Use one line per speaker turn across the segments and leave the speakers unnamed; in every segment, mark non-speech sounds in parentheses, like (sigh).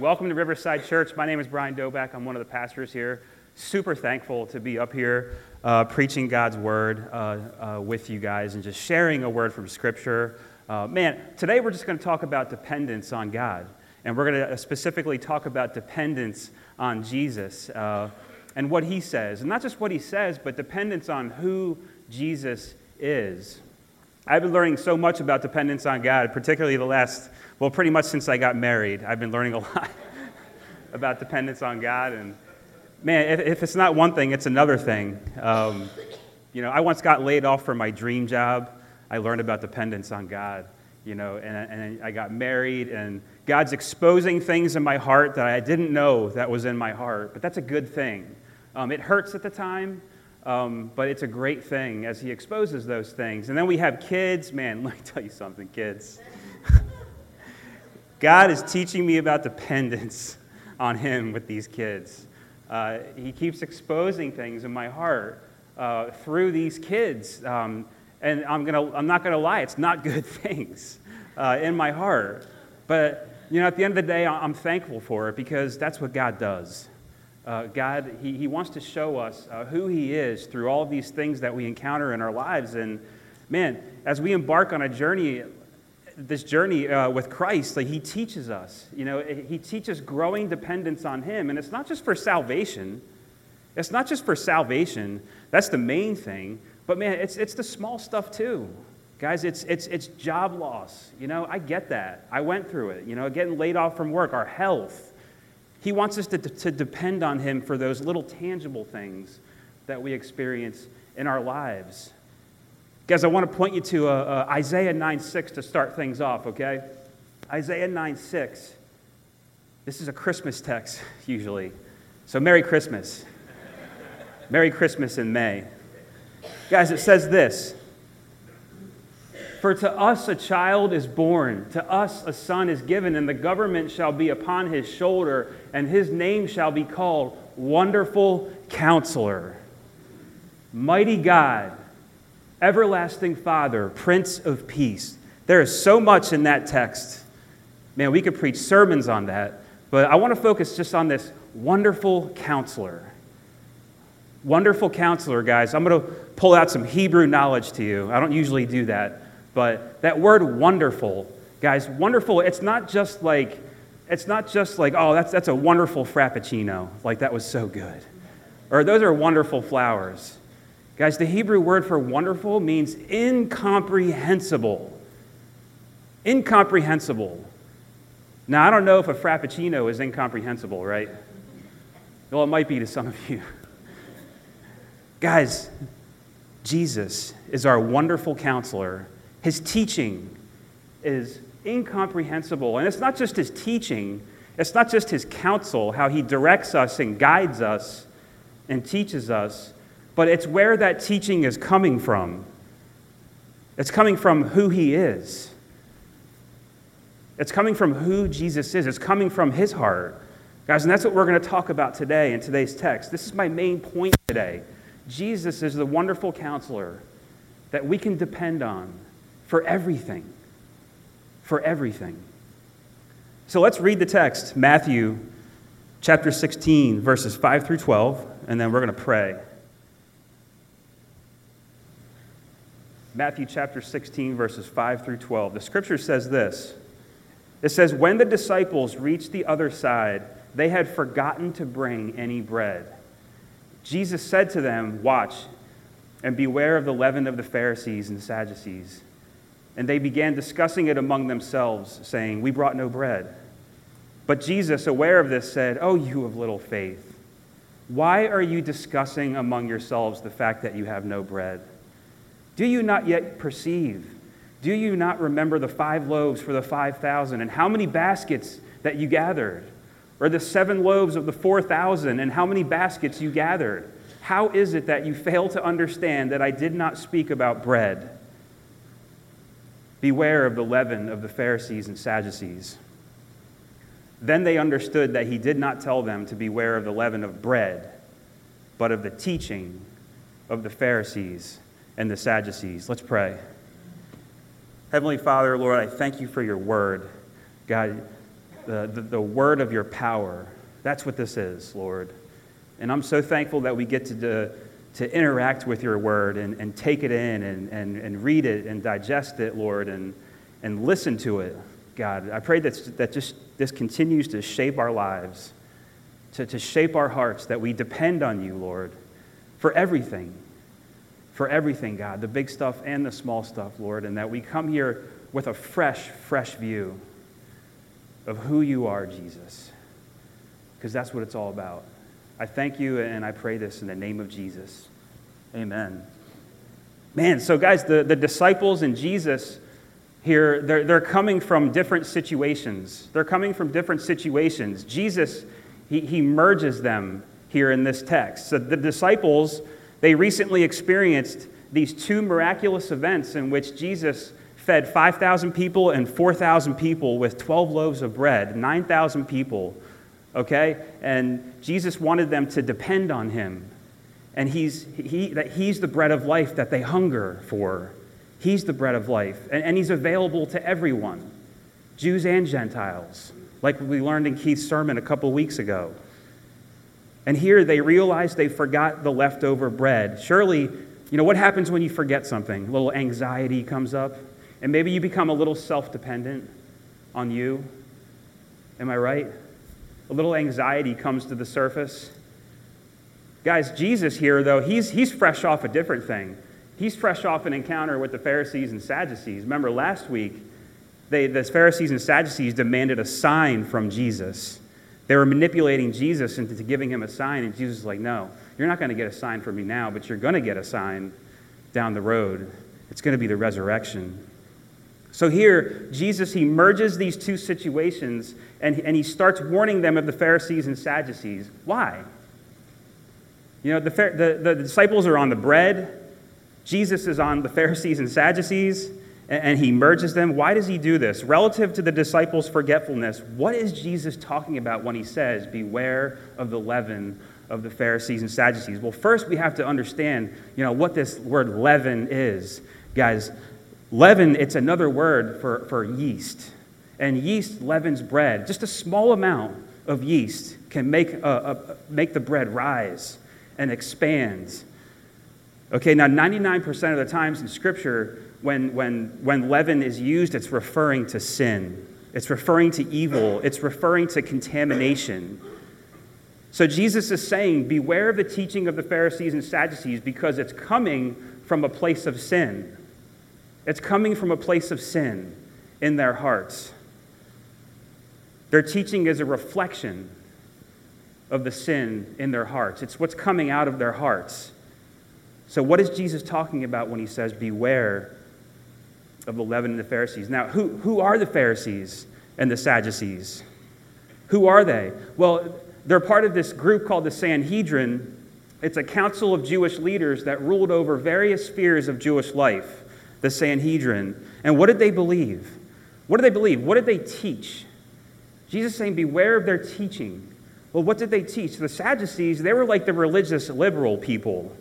Welcome to Riverside Church. My name is Brian Doback. I'm one of the pastors here. Super thankful to be up here uh, preaching God's word uh, uh, with you guys and just sharing a word from Scripture. Uh, man, today we're just going to talk about dependence on God. And we're going to specifically talk about dependence on Jesus uh, and what he says. And not just what he says, but dependence on who Jesus is. I've been learning so much about dependence on God, particularly the last well, pretty much since I got married, I've been learning a (laughs) lot about dependence on God. And man, if, if, it's not one thing, it's another thing. Um, you know, I once got laid off from my dream job. I learned about dependence on God, you know, and, and I got married, and God's exposing things in my heart that I didn't know that was in my heart. But that's a good thing. Um, it hurts at the time, um, but it's a great thing as He exposes those things. And then we have kids. Man, (laughs) let me tell you something, kids. (laughs) God is teaching me about dependence (laughs) on Him with these kids. Uh, he keeps exposing things in my heart uh, through these kids. Um, and I'm, gonna, I'm not going to lie, it's not good things uh, in my heart. But, you know, at the end of the day, I'm thankful for it because that's what God does. Uh, God, he, he wants to show us uh, who He is through all these things that we encounter in our lives. And, man, as we embark on a journey this journey uh, with Christ, like he teaches us. You know, he teaches growing dependence on him. And it's not just for salvation. It's not just for salvation. That's the main thing. But man, it's, it's the small stuff too. Guys, it's, it's, it's job loss. You know, I get that. I went through it. You know, getting laid off from work, our health. He wants us to, to depend on him for those little tangible things that we experience in our lives. Guys, I want to point you to uh, uh, Isaiah 9 6 to start things off, okay? Isaiah 9 6. This is a Christmas text, (laughs) usually. So, Merry Christmas. Merry Christmas in May. Guys, it says this For to us a child is born, to us a son is given, and the government shall be upon his shoulder, and his name shall be called Wonderful Counselor, Mighty God Everlasting Father, Prince of Peace. There is so much in that text. Man, we could preach sermons on that, but I want to focus just on this wonderful counselor. Wonderful counselor, guys. I'm going to pull out some Hebrew knowledge to you. I don't usually do that, but that word wonderful, guys, wonderful, it's not just like, it's not just like, oh, that's, that's a wonderful frappuccino. Like, that was so good. Or those are wonderful flowers. Guys, the Hebrew word for wonderful means incomprehensible. Incomprehensible. Now, I don't know if a frappuccino is incomprehensible, right? Well, it might be to some of you. (laughs) Guys, Jesus is our wonderful counselor. His teaching is incomprehensible. And it's not just his teaching, it's not just his counsel, how he directs us and guides us and teaches us but it's where that teaching is coming from. It's coming from who he is. It's coming from who Jesus is. It's coming from his heart. Guys, and that's what we're going to talk about today in today's text. This is my main point today. Jesus is the wonderful counselor that we can depend on for everything. For everything. So let's read the text, Matthew chapter 16, verses 5 through 12, and then we're going to pray. Matthew chapter 16, verses 5 through 12. The scripture says this It says, When the disciples reached the other side, they had forgotten to bring any bread. Jesus said to them, Watch and beware of the leaven of the Pharisees and Sadducees. And they began discussing it among themselves, saying, We brought no bread. But Jesus, aware of this, said, Oh, you of little faith, why are you discussing among yourselves the fact that you have no bread? Do you not yet perceive? Do you not remember the five loaves for the 5,000 and how many baskets that you gathered? Or the seven loaves of the 4,000 and how many baskets you gathered? How is it that you fail to understand that I did not speak about bread? Beware of the leaven of the Pharisees and Sadducees. Then they understood that he did not tell them to beware of the leaven of bread, but of the teaching of the Pharisees and the Sadducees. Let's pray. Heavenly Father, Lord, I thank you for your word. God, the, the, the word of your power. That's what this is, Lord. And I'm so thankful that we get to, to, to interact with your word and, and take it in and, and, and read it and digest it, Lord, and, and listen to it, God. I pray that, that just this continues to shape our lives, to, to shape our hearts, that we depend on you, Lord, for everything. For everything, God, the big stuff and the small stuff, Lord, and that we come here with a fresh, fresh view of who you are, Jesus, because that's what it's all about. I thank you and I pray this in the name of Jesus. Amen. Man, so guys, the, the disciples and Jesus here, they're, they're coming from different situations. They're coming from different situations. Jesus, he, he merges them here in this text. So the disciples, they recently experienced these two miraculous events in which Jesus fed 5,000 people and 4,000 people with 12 loaves of bread, 9,000 people, okay? And Jesus wanted them to depend on him. And he's, he, that he's the bread of life that they hunger for. He's the bread of life. And, and he's available to everyone, Jews and Gentiles, like we learned in Keith's sermon a couple weeks ago. And here they realize they forgot the leftover bread. Surely, you know, what happens when you forget something? A little anxiety comes up. And maybe you become a little self dependent on you. Am I right? A little anxiety comes to the surface. Guys, Jesus here, though, he's, he's fresh off a different thing. He's fresh off an encounter with the Pharisees and Sadducees. Remember, last week, they, the Pharisees and Sadducees demanded a sign from Jesus. They were manipulating Jesus into giving him a sign, and Jesus was like, No, you're not going to get a sign from me now, but you're going to get a sign down the road. It's going to be the resurrection. So here, Jesus, he merges these two situations and, and he starts warning them of the Pharisees and Sadducees. Why? You know, the, the, the disciples are on the bread, Jesus is on the Pharisees and Sadducees, and, and he merges them. Why does he do this? Relative to the disciples' forgetfulness, what is Jesus talking about when he says, Beware of the leaven of the Pharisees and Sadducees? Well, first we have to understand, you know, what this word leaven is. Guys, Leaven, it's another word for, for yeast. And yeast leavens bread. Just a small amount of yeast can make, a, make the bread rise and expand. Okay, now 99% of the times in Scripture, when, when, when leaven is used, it's referring to sin, it's referring to evil, it's referring to contamination. So Jesus is saying, Beware of the teaching of the Pharisees and Sadducees because it's coming from a place of sin. It's coming from a place of sin in their hearts. Their teaching is a reflection of the sin in their hearts, it's what's coming out of their hearts. So, what is Jesus talking about when he says, Beware of the leaven and the Pharisees? Now, who, who are the Pharisees and the Sadducees? Who are they? Well, they're part of this group called the Sanhedrin. It's a council of Jewish leaders that ruled over various spheres of Jewish life the Sanhedrin. And what did they believe? What did they believe? What did they teach? Jesus saying, Beware of their teaching. Well, what did they teach? The Sadducees, they were like the religious liberal people.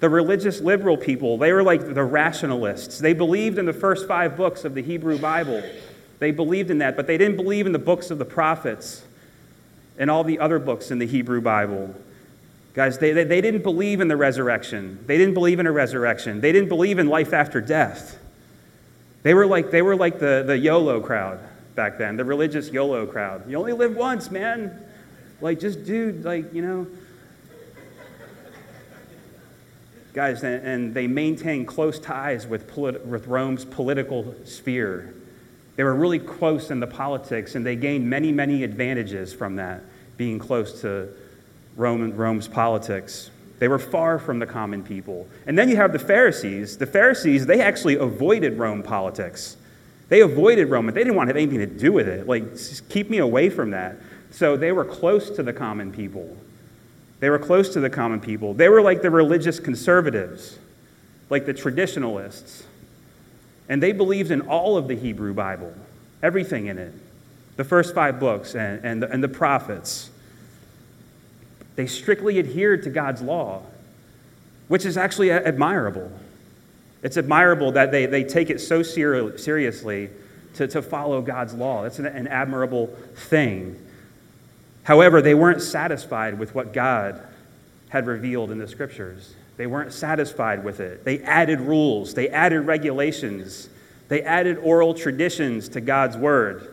The religious liberal people, they were like the rationalists. They believed in the first five books of the Hebrew Bible. They believed in that, but they didn't believe in the books of the prophets and all the other books in the Hebrew Bible. Guys, they, they, they, didn't believe in the resurrection. They didn't believe in a resurrection. They didn't believe in life after death. They were like, they were like the, the YOLO crowd back then, the religious YOLO crowd. You only live once, man. Like, just dude, like, you know. Guys, and, and they maintained close ties with, polit- with Rome's political sphere. They were really close in the politics, and they gained many, many advantages from that, being close to Rome, Rome's politics. They were far from the common people. And then you have the Pharisees. The Pharisees, they actually avoided Rome politics. They avoided Rome, but they didn't want to have anything to do with it. Like, keep me away from that. So they were close to the common people. They were close to the common people. They were like the religious conservatives, like the traditionalists. And they believed in all of the Hebrew Bible, everything in it the first five books and, and, the, and the prophets. They strictly adhered to God's law, which is actually admirable. It's admirable that they, they take it so ser- seriously to, to follow God's law. That's an, an admirable thing. However, they weren't satisfied with what God had revealed in the scriptures. They weren't satisfied with it. They added rules, they added regulations, they added oral traditions to God's word.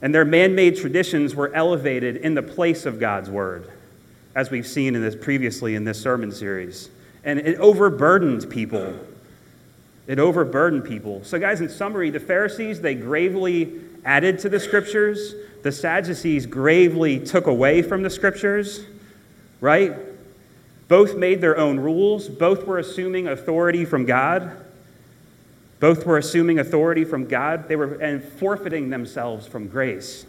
And their man made traditions were elevated in the place of God's word, as we've seen in this previously in this sermon series. And it overburdened people. It overburdened people. So, guys, in summary, the Pharisees, they gravely added to the scriptures, the Sadducees gravely took away from the scriptures, right? Both made their own rules, both were assuming authority from God. Both were assuming authority from God. They were and forfeiting themselves from grace.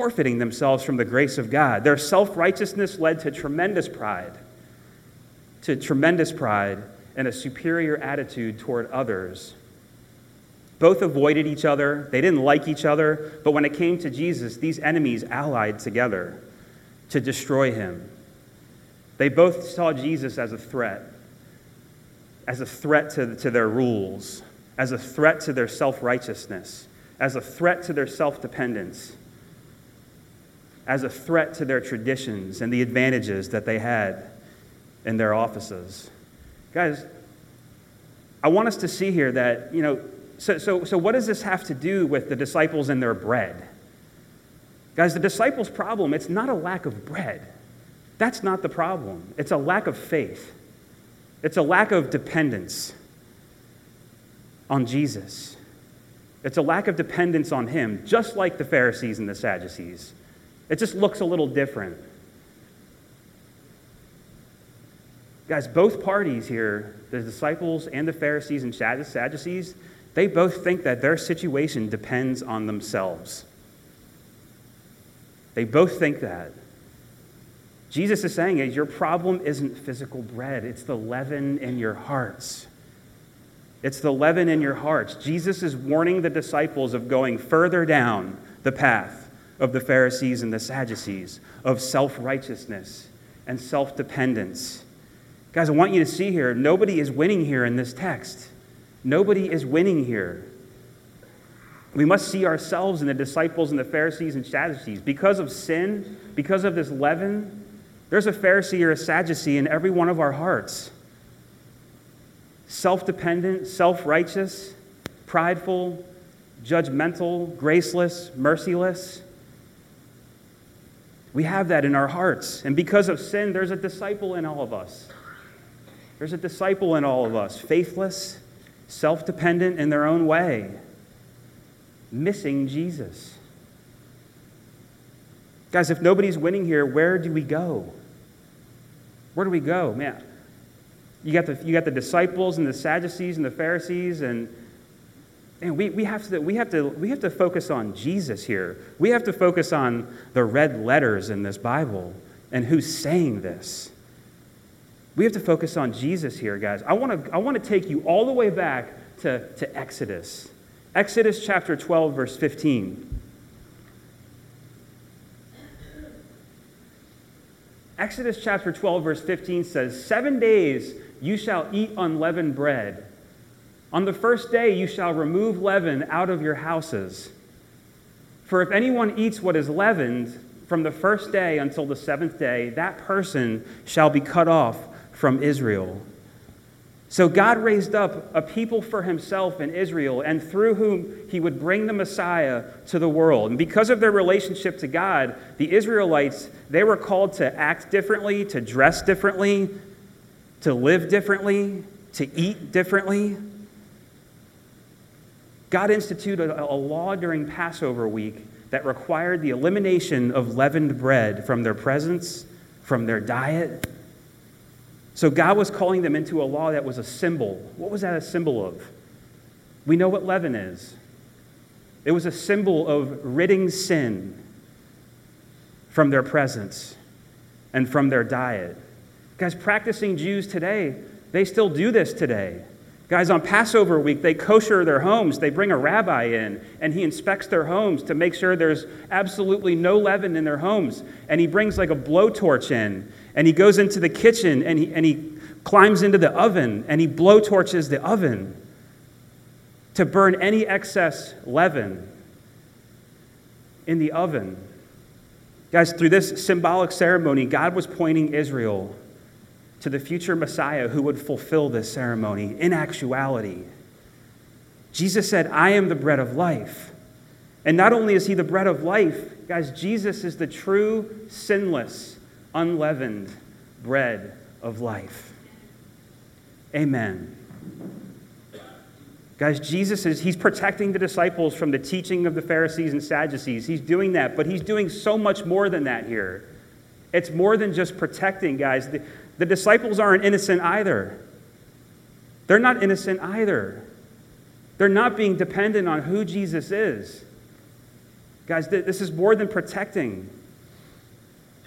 Forfeiting themselves from the grace of God. Their self righteousness led to tremendous pride, to tremendous pride and a superior attitude toward others. Both avoided each other, they didn't like each other, but when it came to Jesus, these enemies allied together to destroy him. They both saw Jesus as a threat, as a threat to, to their rules, as a threat to their self righteousness, as a threat to their self dependence, as a threat to their traditions and the advantages that they had in their offices. Guys, I want us to see here that, you know, so, so, so what does this have to do with the disciples and their bread? Guys, the disciples' problem, it's not a lack of bread. That's not the problem. It's a lack of faith, it's a lack of dependence on Jesus. It's a lack of dependence on Him, just like the Pharisees and the Sadducees. It just looks a little different. Guys, both parties here, the disciples and the Pharisees and Sadducees, they both think that their situation depends on themselves. They both think that. Jesus is saying is your problem isn't physical bread, it's the leaven in your hearts. It's the leaven in your hearts. Jesus is warning the disciples of going further down the path of the Pharisees and the Sadducees, of self righteousness and self dependence. Guys, I want you to see here nobody is winning here in this text. Nobody is winning here. We must see ourselves in the disciples and the Pharisees and Sadducees. Because of sin, because of this leaven, there's a Pharisee or a Sadducee in every one of our hearts. Self dependent, self righteous, prideful, judgmental, graceless, merciless. We have that in our hearts. And because of sin, there's a disciple in all of us. There's a disciple in all of us, faithless, self dependent in their own way, missing Jesus. Guys, if nobody's winning here, where do we go? Where do we go? Man, you got the, you got the disciples and the Sadducees and the Pharisees, and man, we, we, have to, we, have to, we have to focus on Jesus here. We have to focus on the red letters in this Bible and who's saying this. We have to focus on Jesus here, guys. I want to I want to take you all the way back to, to Exodus. Exodus chapter 12, verse 15. Exodus chapter 12, verse 15 says, Seven days you shall eat unleavened bread. On the first day you shall remove leaven out of your houses. For if anyone eats what is leavened from the first day until the seventh day, that person shall be cut off from Israel. So God raised up a people for himself in Israel, and through whom he would bring the Messiah to the world. And because of their relationship to God, the Israelites, they were called to act differently, to dress differently, to live differently, to eat differently. God instituted a, law during Passover week that required the elimination of leavened bread from their presence, from their diet, so God was calling them into a law that was a symbol. What was that a symbol of? We know what leaven is. It was a symbol of ridding sin from their presence and from their diet. Guys, practicing Jews today, they still do this today. Guys, on Passover week, they kosher their homes. They bring a rabbi in, and he inspects their homes to make sure there's absolutely no leaven in their homes. And he brings like a blowtorch in, and he goes into the kitchen and he, and he climbs into the oven and he blowtorches the oven. to burn any excess leaven in the oven. Guys, through this symbolic ceremony, God was pointing Israel to the future Messiah who would fulfill this ceremony in actuality. Jesus said, I am the bread of life. And not only is he the bread of life, guys, Jesus is the true, sinless, unleavened bread of life. Amen. Guys, Jesus is, he's protecting the disciples from the teaching of the Pharisees and Sadducees. He's doing that, but he's doing so much more than that here. It's more than just protecting, guys. The, the disciples aren't innocent either. They're not innocent either. They're not being dependent on who Jesus is. Guys, this is more than protecting.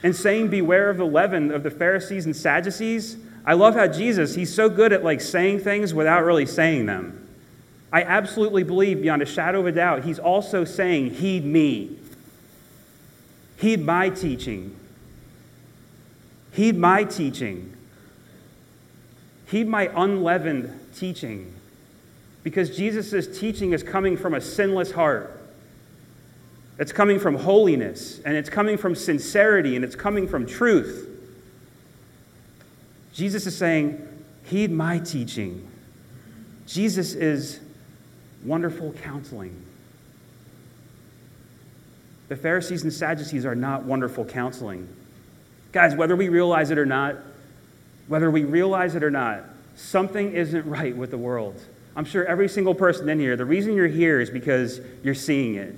And saying, Beware of the leaven of the Pharisees and Sadducees. I love how Jesus, he's so good at like saying things without really saying them. I absolutely believe beyond a shadow of a doubt, he's also saying, Heed me. Heed my teaching. Heed my teaching. Heed my unleavened teaching. Because Jesus' teaching is coming from a sinless heart. It's coming from holiness, and it's coming from sincerity, and it's coming from truth. Jesus is saying, Heed my teaching. Jesus is wonderful counseling. The Pharisees and Sadducees are not wonderful counseling. Guys, whether we realize it or not, whether we realize it or not, something isn't (laughs) right with the world. I'm sure every single person in here, the reason you're here is because you're seeing it.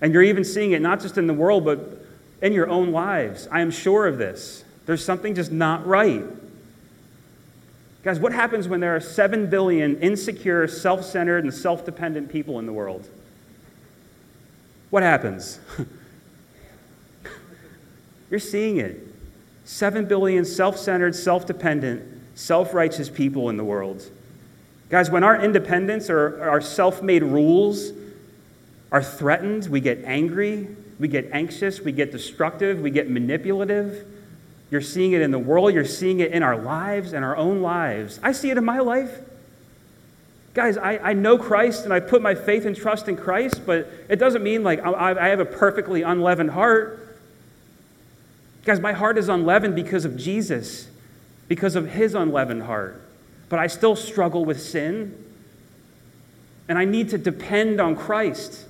And you're even seeing it not just in the world, but in your own lives. I am sure of this. There's something just not right. Guys, what happens when there are 7 billion insecure, self centered, and self dependent people in the world? What happens? (laughs) You're seeing it. 7 billion self centered, self dependent, self righteous people in the world. Guys, when our independence or our self made rules are threatened, we get angry, we get anxious, we get destructive, we get manipulative. You're seeing it in the world, you're seeing it in our lives and our own lives. I see it in my life. Guys, I, I know Christ and I put my faith and trust in Christ, but it doesn't mean like I, I have a perfectly unleavened heart. Guys, my heart is unleavened because of Jesus, because of his unleavened heart. But I still struggle with sin, and I need to depend on Christ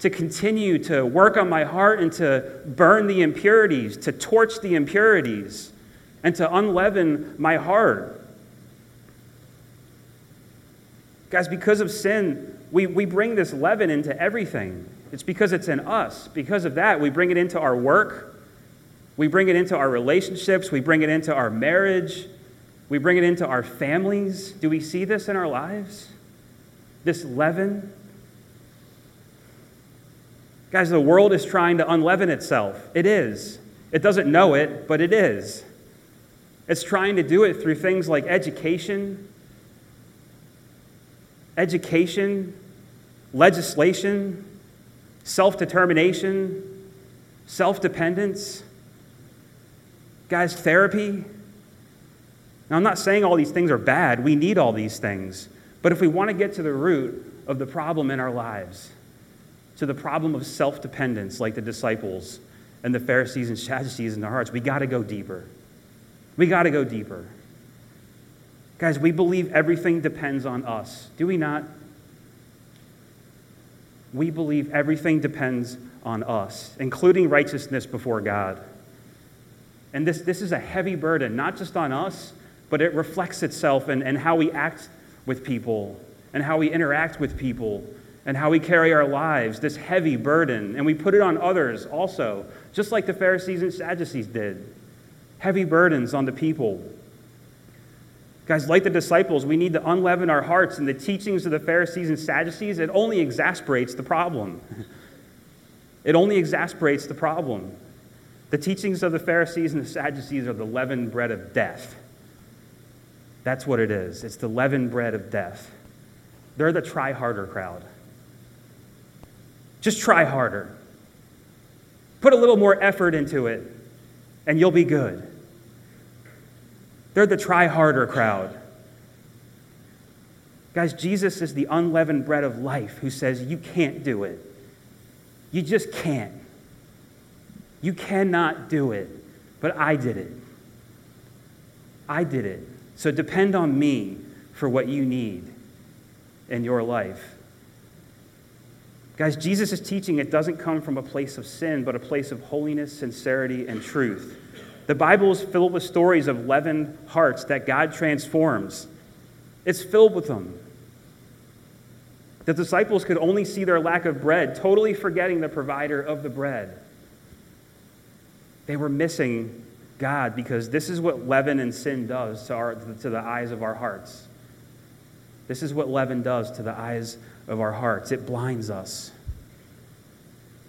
to continue to work on my heart and to burn the impurities, to torch the impurities, and to unleaven my heart. Guys, because of sin, we, we bring this leaven into everything. It's because it's in us. Because of that, we bring it into our work, we bring it into our relationships, we bring it into our marriage, we bring it into our families. Do we see this in our lives? This leaven? Guys, the world is trying to unleaven itself. It is. It doesn't know it, but it is. It's trying to do it through things like education, education, legislation, self determination, self dependence. Guys, therapy. Now, I'm not saying all these things are bad. We need all these things. But if we want to get to the root of the problem in our lives, to the problem of self dependence, like the disciples and the Pharisees and Sadducees in their hearts. We got to go deeper. We got to go deeper. Guys, we believe everything depends on us. Do we not? We believe everything depends on us, including righteousness before God. And this, this is a heavy burden, not just on us, but it reflects itself in, in how we act with people and how we interact with people and how we carry our lives, this heavy burden, and we put it on others also, just like the Pharisees and Sadducees did. Heavy burdens on the people. Guys, like the disciples, we need to unleaven our hearts, and the teachings of the Pharisees and Sadducees, it only exasperates the problem. (laughs) it only exasperates the problem. The teachings of the Pharisees and the Sadducees are the leavened bread of death. That's what it is. It's the leavened bread of death. They're the try harder crowd. Just try harder. Put a little more effort into it, and you'll be good. They're the try harder crowd. Guys, Jesus is the unleavened bread of life who says, You can't do it. You just can't. You cannot do it. But I did it. I did it. So depend on me for what you need in your life. Guys, Jesus' is teaching, it doesn't come from a place of sin, but a place of holiness, sincerity, and truth. The Bible is filled with stories of leavened hearts that God transforms. It's filled with them. The disciples could only see their lack of bread, totally forgetting the provider of the bread. They were missing God because this is what leaven and sin does to, our, to the eyes of our hearts. This is what leaven does to the eyes of our hearts it blinds us.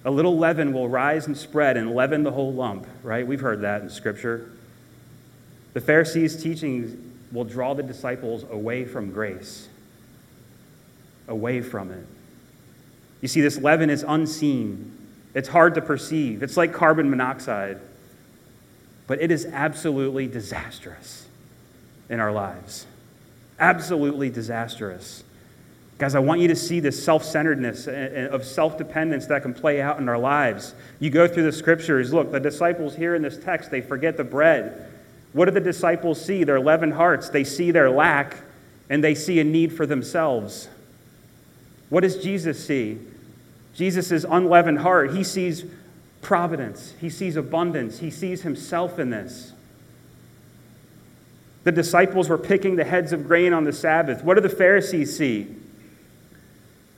A little leaven will rise and spread and leaven the whole lump, right? We've heard that in Scripture. The Pharisees' teachings will draw the disciples away from grace, away from it. You see, this leaven is unseen, it's hard to perceive. It's like carbon monoxide, but it is absolutely disastrous in our lives. Absolutely disastrous. Guys, I want you to see this self centeredness eh, eh, of self dependence that can play out in our lives. You go through the scriptures. Look, the disciples here in this text, they forget the bread. What do the disciples see? Their leavened hearts. They see their lack and they see a need for themselves. What does Jesus see? Jesus' unleavened heart, he sees providence, he sees abundance, he sees himself in this. The disciples were picking the heads of grain on the Sabbath. What do the Pharisees see?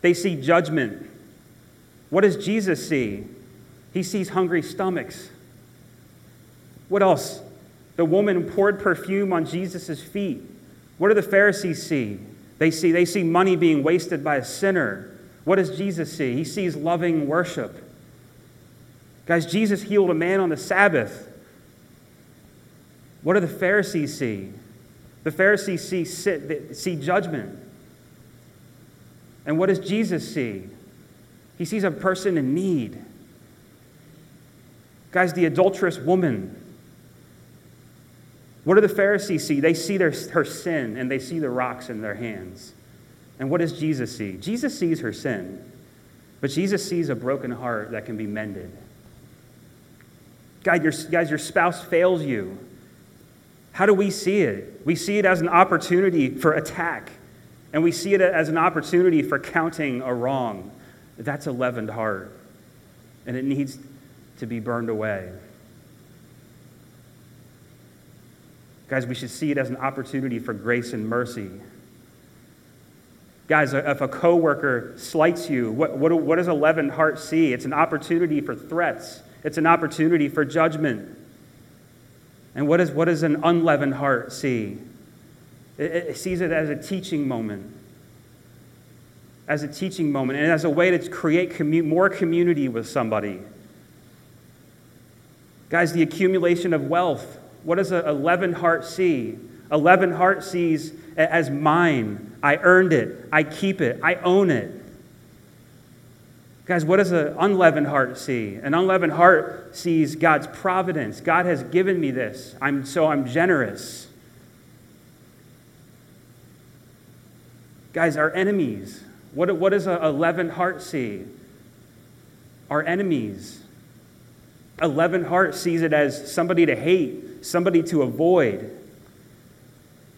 They see judgment. What does Jesus see? He sees hungry stomachs. What else? The woman poured perfume on Jesus' feet. What do the Pharisees see? They see they see money being wasted by a sinner. What does Jesus see? He sees loving worship. Guys, Jesus healed a man on the Sabbath. What do the Pharisees see? The Pharisees see, see judgment. And what does Jesus see? He sees a person in need. Guys, the adulterous woman. What do the Pharisees see? They see their, her sin and they see the rocks in their hands. And what does Jesus see? Jesus sees her sin, but Jesus sees a broken heart that can be mended. God, your, guys, your spouse fails you. How do we see it? We see it as an opportunity for attack. And we see it as an opportunity for counting a wrong. That's a leavened heart, and it needs to be burned away. Guys, we should see it as an opportunity for grace and mercy. Guys, if a coworker slights you, what, what, what does a leavened heart see? It's an opportunity for threats. It's an opportunity for judgment. And what, is, what does an unleavened heart see? It, it sees it as a teaching moment. As a teaching moment and as a way to create commu- more community with somebody. Guys, the accumulation of wealth. What does a leavened heart see? A leavened heart sees as mine. I earned it. I keep it. I own it. Guys, what does an unleavened heart see? An unleavened heart sees God's providence. God has given me this. I'm, so I'm generous. Guys, our enemies. What, what does a leavened heart see? Our enemies. A leavened heart sees it as somebody to hate, somebody to avoid.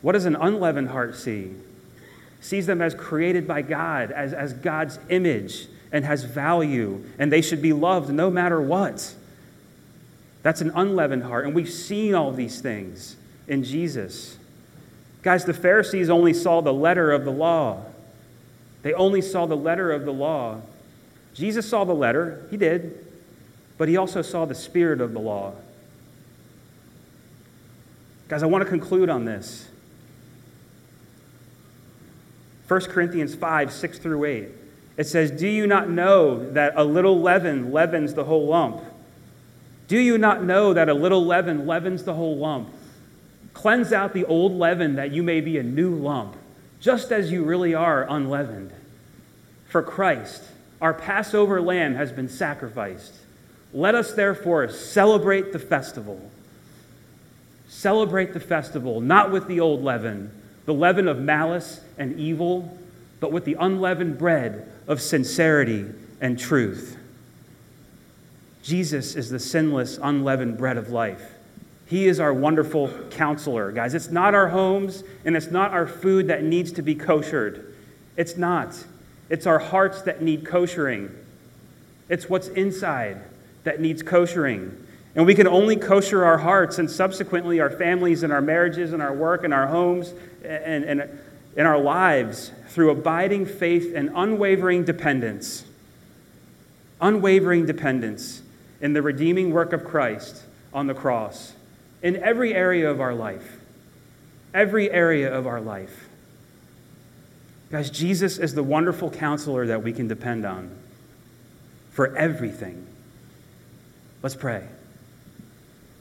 What does an unleavened heart see? Sees them as created by God, as, as God's image, and has value, and they should be loved no matter what. That's an unleavened heart. And we've seen all these things in Jesus. Guys, the Pharisees only saw the letter of the law. They only saw the letter of the law. Jesus saw the letter, he did, but he also saw the spirit of the law. Guys, I want to conclude on this. 1 Corinthians 5, 6 through 8. It says, Do you not know that a little leaven leavens the whole lump? Do you not know that a little leaven leavens the whole lump? Cleanse out the old leaven that you may be a new lump, just as you really are unleavened. For Christ, our Passover lamb, has been sacrificed. Let us therefore celebrate the festival. Celebrate the festival, not with the old leaven, the leaven of malice and evil, but with the unleavened bread of sincerity and truth. Jesus is the sinless, unleavened bread of life. He is our wonderful counselor, guys. It's not our homes and it's not our food that needs to be koshered. It's not. It's our hearts that need koshering. It's what's inside that needs koshering. And we can only kosher our hearts and subsequently our families and our marriages and our work and our homes and, and, and our lives through abiding faith and unwavering dependence. Unwavering dependence in the redeeming work of Christ on the cross in every area of our life. Every area of our life. Guys, Jesus is the wonderful counselor that we can depend on for everything. Let's pray.